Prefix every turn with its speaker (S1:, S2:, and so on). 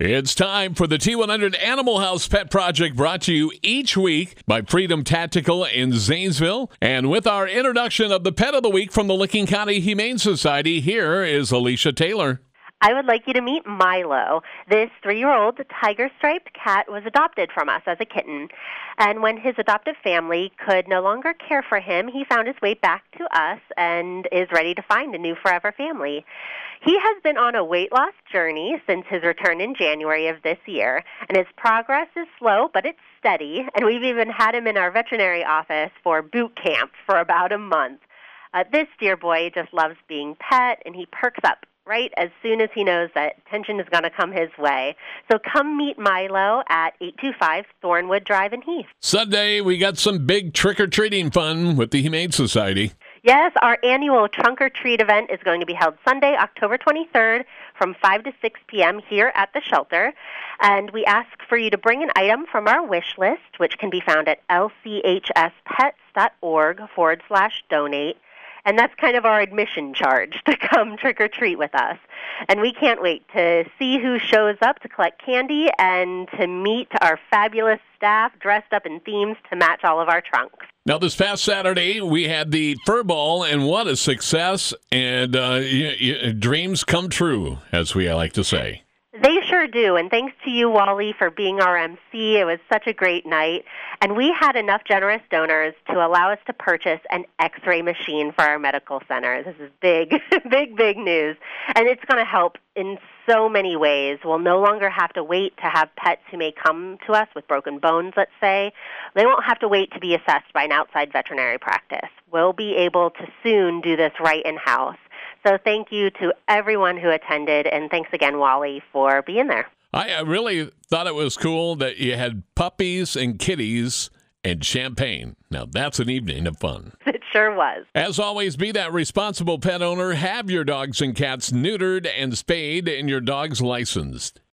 S1: It's time for the T100 Animal House Pet Project brought to you each week by Freedom Tactical in Zanesville. And with our introduction of the Pet of the Week from the Licking County Humane Society, here is Elycia Taylor.
S2: I would like you to meet Milo. This three year old tiger striped cat was adopted from us as a kitten. And when his adoptive family could no longer care for him, he found his way back to us and is ready to find a new forever family. He has been on a weight loss journey since his return in January of this year, and his progress is slow, but it's steady. And we've even had him in our veterinary office for boot camp for about a month. Uh, this dear boy just loves being pet, and he perks up right as soon as he knows that attention is going to come his way. So come meet Milo at 825 Thornwood Drive in Heath.
S1: Sunday, we got some big trick or treating fun with the Humane Society.
S2: Yes, our annual Trunk or Treat event is going to be held Sunday, October 23rd from 5 to 6 p.m. here at the shelter. And we ask for you to bring an item from our wish list, which can be found at lchspets.org forward slash donate. And that's kind of our admission charge to come trick or treat with us. And we can't wait to see who shows up to collect candy and to meet our fabulous staff dressed up in themes to match all of our trunks.
S1: Now, this past Saturday, we had the fur ball, and what a success! And uh, y- y- dreams come true, as we like to say.
S2: Do. And thanks to you, Walley, for being our MC. It was such a great night. And we had enough generous donors to allow us to purchase an x ray machine for our medical center. This is big, big, big news. And it's going to help in so many ways. We'll no longer have to wait to have pets who may come to us with broken bones, let's say. They won't have to wait to be assessed by an outside veterinary practice. We'll be able to soon do this right in house. So thank you to everyone who attended, and thanks again, Walley, for being there.
S1: I really thought it was cool that you had puppies and kitties and champagne. Now, that's an evening of fun.
S2: It sure was.
S1: As always, be that responsible pet owner. Have your dogs and cats neutered and spayed and your dogs licensed.